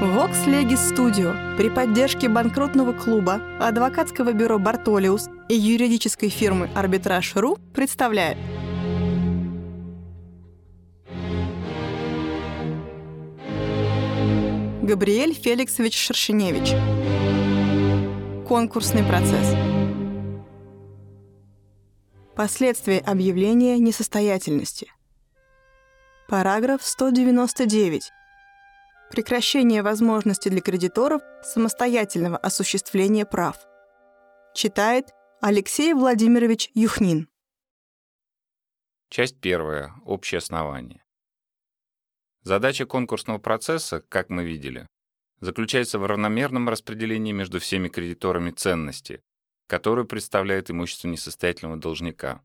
Vox Legis Studio при поддержке банкротного клуба, адвокатского бюро «Бартолиус» и юридической фирмы «Арбитраж.ру» представляет. Габриэль Феликсович Шершеневич. Конкурсный процесс. Последствия объявления несостоятельности. Параграф 199 Прекращение возможности для кредиторов самостоятельного осуществления прав. Читает Алексей Владимирович Юхнин. Часть первая. Общее основание. Задача конкурсного процесса, как мы видели, заключается в равномерном распределении между всеми кредиторами ценности, которую представляет имущество несостоятельного должника,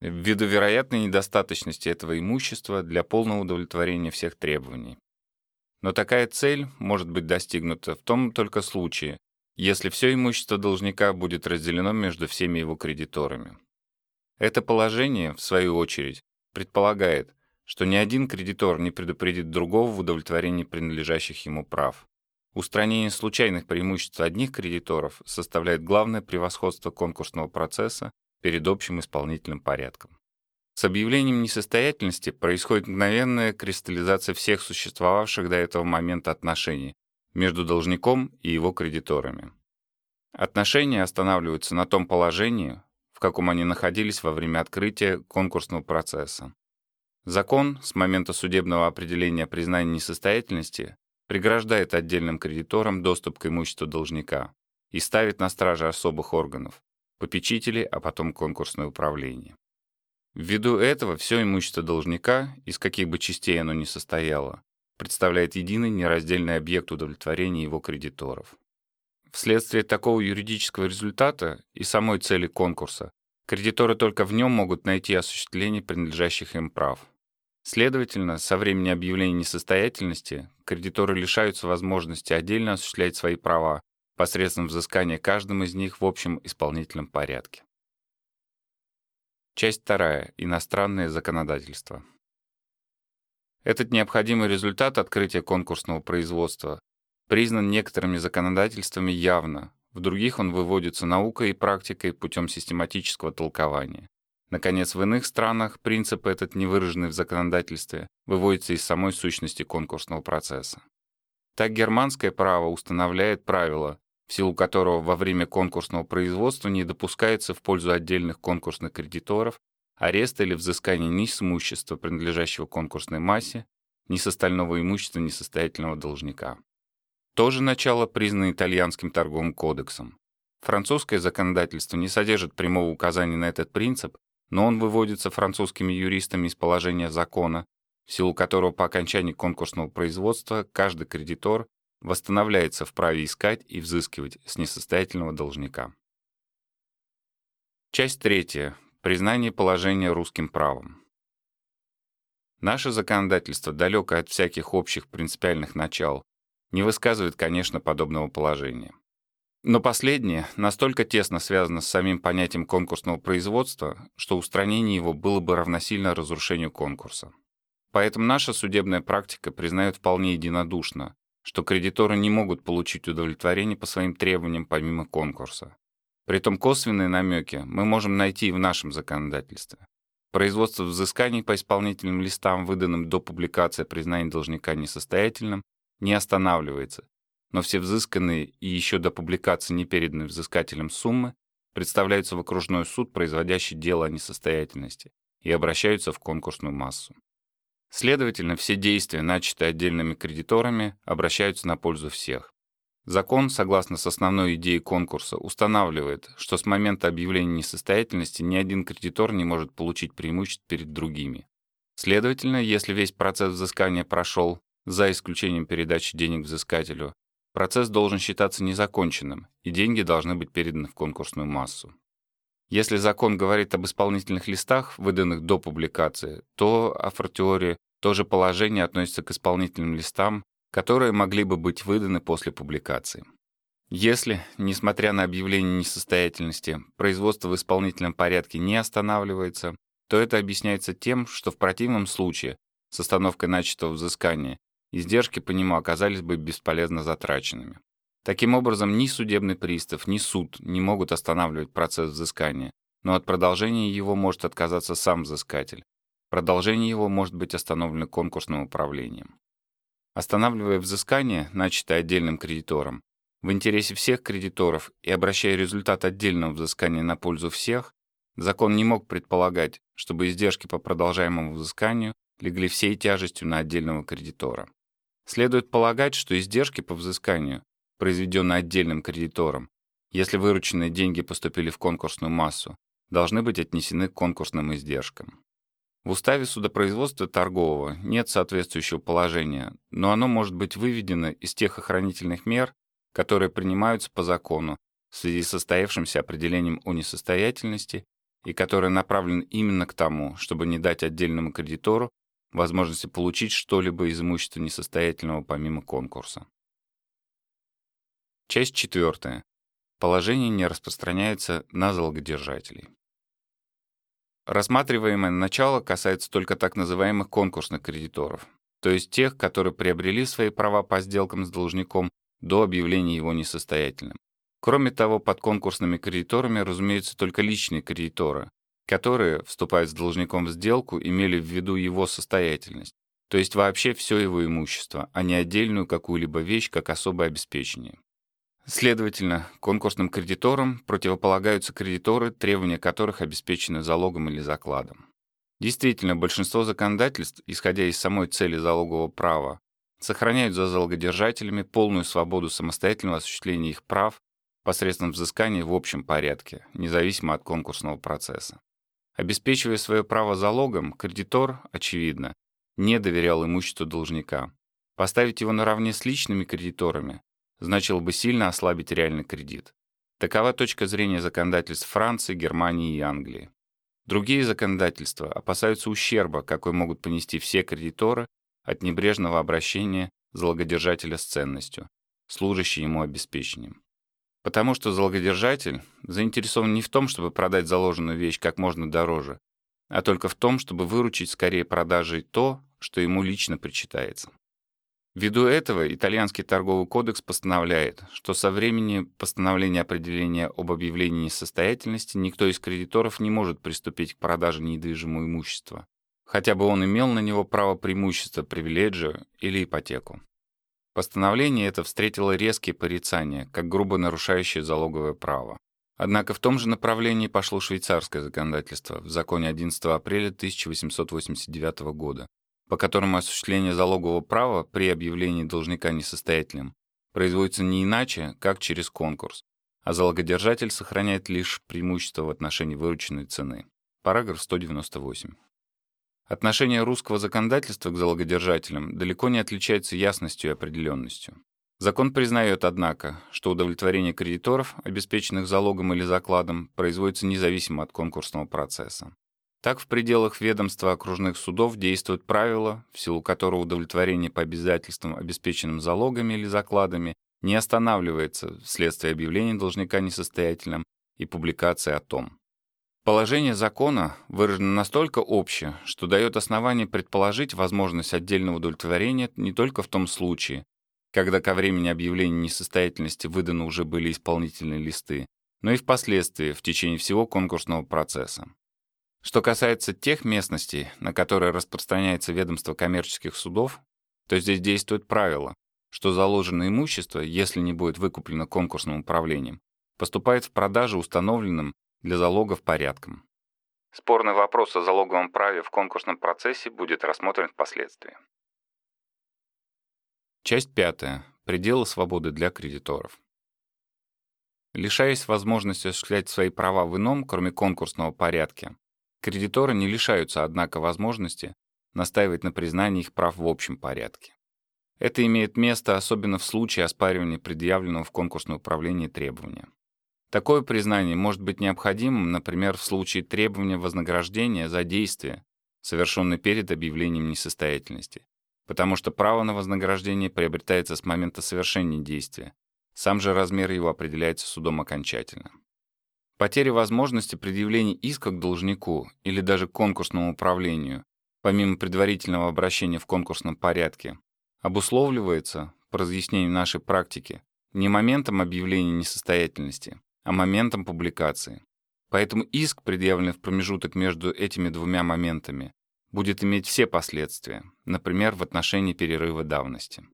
ввиду вероятной недостаточности этого имущества для полного удовлетворения всех требований. Но такая цель может быть достигнута в том только случае, если все имущество должника будет разделено между всеми его кредиторами. Это положение, в свою очередь, предполагает, что ни один кредитор не предупредит другого в удовлетворении принадлежащих ему прав. Устранение случайных преимуществ одних кредиторов составляет главное превосходство конкурсного процесса перед общим исполнительным порядком. С объявлением несостоятельности происходит мгновенная кристаллизация всех существовавших до этого момента отношений между должником и его кредиторами. Отношения останавливаются на том положении, в каком они находились во время открытия конкурсного процесса. Закон с момента судебного определения признания несостоятельности преграждает отдельным кредиторам доступ к имуществу должника и ставит на страже особых органов, попечителей, а потом конкурсное управление. Ввиду этого все имущество должника, из каких бы частей оно ни состояло, представляет единый нераздельный объект удовлетворения его кредиторов. Вследствие такого юридического результата и самой цели конкурса, кредиторы только в нем могут найти осуществление принадлежащих им прав. Следовательно, со времени объявления несостоятельности кредиторы лишаются возможности отдельно осуществлять свои права посредством взыскания каждым из них в общем исполнительном порядке. Часть вторая. Иностранное законодательство. Этот необходимый результат открытия конкурсного производства признан некоторыми законодательствами явно, в других он выводится наукой и практикой путем систематического толкования. Наконец, в иных странах принцип этот, не выраженный в законодательстве, выводится из самой сущности конкурсного процесса. Так германское право устанавливает правило, в силу которого во время конкурсного производства не допускается в пользу отдельных конкурсных кредиторов ареста или взыскания ни с имущества, принадлежащего конкурсной массе, ни с остального имущества несостоятельного должника. То же начало признано итальянским торговым кодексом. Французское законодательство не содержит прямого указания на этот принцип, но он выводится французскими юристами из положения закона, в силу которого по окончании конкурсного производства каждый кредитор восстанавливается в праве искать и взыскивать с несостоятельного должника. Часть третья. Признание положения русским правом. Наше законодательство, далекое от всяких общих принципиальных начал, не высказывает, конечно, подобного положения. Но последнее настолько тесно связано с самим понятием конкурсного производства, что устранение его было бы равносильно разрушению конкурса. Поэтому наша судебная практика признает вполне единодушно, что кредиторы не могут получить удовлетворение по своим требованиям помимо конкурса. Притом косвенные намеки мы можем найти и в нашем законодательстве. Производство взысканий по исполнительным листам, выданным до публикации признания должника несостоятельным, не останавливается, но все взысканные и еще до публикации не переданные взыскателям суммы представляются в окружной суд, производящий дело о несостоятельности, и обращаются в конкурсную массу. Следовательно, все действия, начатые отдельными кредиторами, обращаются на пользу всех. Закон, согласно с основной идеей конкурса, устанавливает, что с момента объявления несостоятельности ни один кредитор не может получить преимущество перед другими. Следовательно, если весь процесс взыскания прошел, за исключением передачи денег взыскателю, процесс должен считаться незаконченным, и деньги должны быть переданы в конкурсную массу. Если закон говорит об исполнительных листах, выданных до публикации, то о фортеоре то же положение относится к исполнительным листам, которые могли бы быть выданы после публикации. Если, несмотря на объявление несостоятельности, производство в исполнительном порядке не останавливается, то это объясняется тем, что в противном случае с остановкой начатого взыскания издержки по нему оказались бы бесполезно затраченными. Таким образом, ни судебный пристав, ни суд не могут останавливать процесс взыскания, но от продолжения его может отказаться сам взыскатель. Продолжение его может быть остановлено конкурсным управлением. Останавливая взыскание, начатое отдельным кредитором, в интересе всех кредиторов и обращая результат отдельного взыскания на пользу всех, закон не мог предполагать, чтобы издержки по продолжаемому взысканию легли всей тяжестью на отдельного кредитора. Следует полагать, что издержки по взысканию, произведенные отдельным кредитором, если вырученные деньги поступили в конкурсную массу, должны быть отнесены к конкурсным издержкам. В уставе судопроизводства торгового нет соответствующего положения, но оно может быть выведено из тех охранительных мер, которые принимаются по закону в связи с состоявшимся определением о несостоятельности и которые направлены именно к тому, чтобы не дать отдельному кредитору возможности получить что-либо из имущества несостоятельного помимо конкурса. Часть четвертая. Положение не распространяется на залогодержателей. Рассматриваемое начало касается только так называемых конкурсных кредиторов, то есть тех, которые приобрели свои права по сделкам с должником до объявления его несостоятельным. Кроме того, под конкурсными кредиторами разумеются только личные кредиторы, которые, вступая с должником в сделку, имели в виду его состоятельность, то есть вообще все его имущество, а не отдельную какую-либо вещь как особое обеспечение. Следовательно, конкурсным кредиторам противополагаются кредиторы, требования которых обеспечены залогом или закладом. Действительно, большинство законодательств, исходя из самой цели залогового права, сохраняют за залогодержателями полную свободу самостоятельного осуществления их прав посредством взыскания в общем порядке, независимо от конкурсного процесса. Обеспечивая свое право залогом, кредитор, очевидно, не доверял имуществу должника. Поставить его наравне с личными кредиторами значило бы сильно ослабить реальный кредит. Такова точка зрения законодательств Франции, Германии и Англии. Другие законодательства опасаются ущерба, какой могут понести все кредиторы от небрежного обращения залогодержателя с ценностью, служащей ему обеспечением. Потому что залогодержатель заинтересован не в том, чтобы продать заложенную вещь как можно дороже, а только в том, чтобы выручить скорее продажей то, что ему лично причитается. Ввиду этого итальянский торговый кодекс постановляет, что со времени постановления определения об объявлении несостоятельности никто из кредиторов не может приступить к продаже недвижимого имущества, хотя бы он имел на него право преимущества, привилегию или ипотеку. Постановление это встретило резкие порицания, как грубо нарушающее залоговое право. Однако в том же направлении пошло швейцарское законодательство в законе 11 апреля 1889 года, по которому осуществление залогового права при объявлении должника несостоятельным производится не иначе, как через конкурс, а залогодержатель сохраняет лишь преимущество в отношении вырученной цены. Параграф 198. Отношение русского законодательства к залогодержателям далеко не отличается ясностью и определенностью. Закон признает, однако, что удовлетворение кредиторов, обеспеченных залогом или закладом, производится независимо от конкурсного процесса. Так, в пределах ведомства окружных судов действует правило, в силу которого удовлетворение по обязательствам, обеспеченным залогами или закладами, не останавливается вследствие объявления должника несостоятельным и публикации о том. Положение закона выражено настолько общее, что дает основание предположить возможность отдельного удовлетворения не только в том случае, когда ко времени объявления несостоятельности выданы уже были исполнительные листы, но и впоследствии в течение всего конкурсного процесса. Что касается тех местностей, на которые распространяется ведомство коммерческих судов, то здесь действует правило, что заложенное имущество, если не будет выкуплено конкурсным управлением, поступает в продажу установленным для залогов порядком. Спорный вопрос о залоговом праве в конкурсном процессе будет рассмотрен впоследствии. Часть пятая. Пределы свободы для кредиторов. Лишаясь возможности осуществлять свои права в ином, кроме конкурсного порядка, Кредиторы не лишаются, однако, возможности настаивать на признании их прав в общем порядке. Это имеет место особенно в случае оспаривания предъявленного в конкурсное управление требования. Такое признание может быть необходимым, например, в случае требования вознаграждения за действие, совершенное перед объявлением несостоятельности, потому что право на вознаграждение приобретается с момента совершения действия, сам же размер его определяется судом окончательно. Потеря возможности предъявления иска к должнику или даже конкурсному управлению, помимо предварительного обращения в конкурсном порядке, обусловливается, по разъяснению нашей практики, не моментом объявления несостоятельности, а моментом публикации. Поэтому иск, предъявленный в промежуток между этими двумя моментами, будет иметь все последствия, например, в отношении перерыва давности.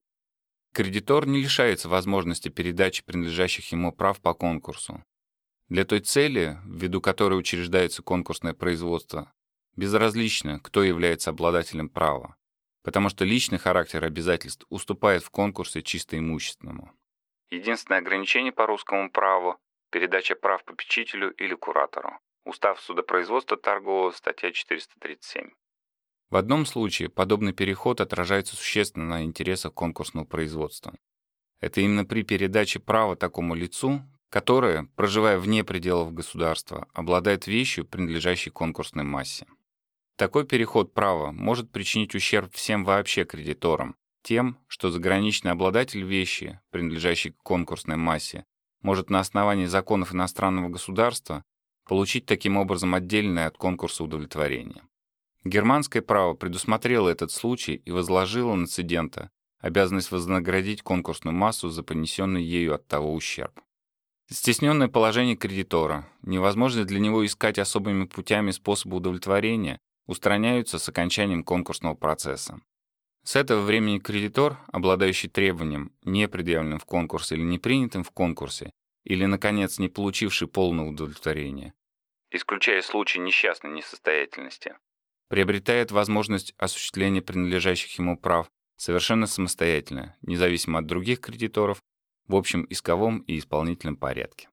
Кредитор не лишается возможности передачи принадлежащих ему прав по конкурсу. Для той цели, ввиду которой учреждается конкурсное производство, безразлично, кто является обладателем права, потому что личный характер обязательств уступает в конкурсе чисто имущественному. Единственное ограничение по русскому праву – передача прав попечителю или куратору. Устав судопроизводства торгового, статья 437. В одном случае подобный переход отражается существенно на интересах конкурсного производства. Это именно при передаче права такому лицу, которое, проживая вне пределов государства, обладает вещью, принадлежащей конкурсной массе. Такой переход права может причинить ущерб всем вообще кредиторам, тем, что заграничный обладатель вещи, принадлежащей к конкурсной массе, может на основании законов иностранного государства получить таким образом отдельное от конкурса удовлетворение. Германское право предусмотрело этот случай и возложило на цедента обязанность вознаградить конкурсную массу за понесенный ею от того ущерб. Стесненное положение кредитора, невозможность для него искать особыми путями способы удовлетворения устраняются с окончанием конкурсного процесса. С этого времени кредитор, обладающий требованием, не предъявленным в конкурсе или не принятым в конкурсе, или, наконец, не получивший полного удовлетворения, исключая случаи несчастной несостоятельности, приобретает возможность осуществления принадлежащих ему прав совершенно самостоятельно, независимо от других кредиторов, в общем исковом и исполнительном порядке.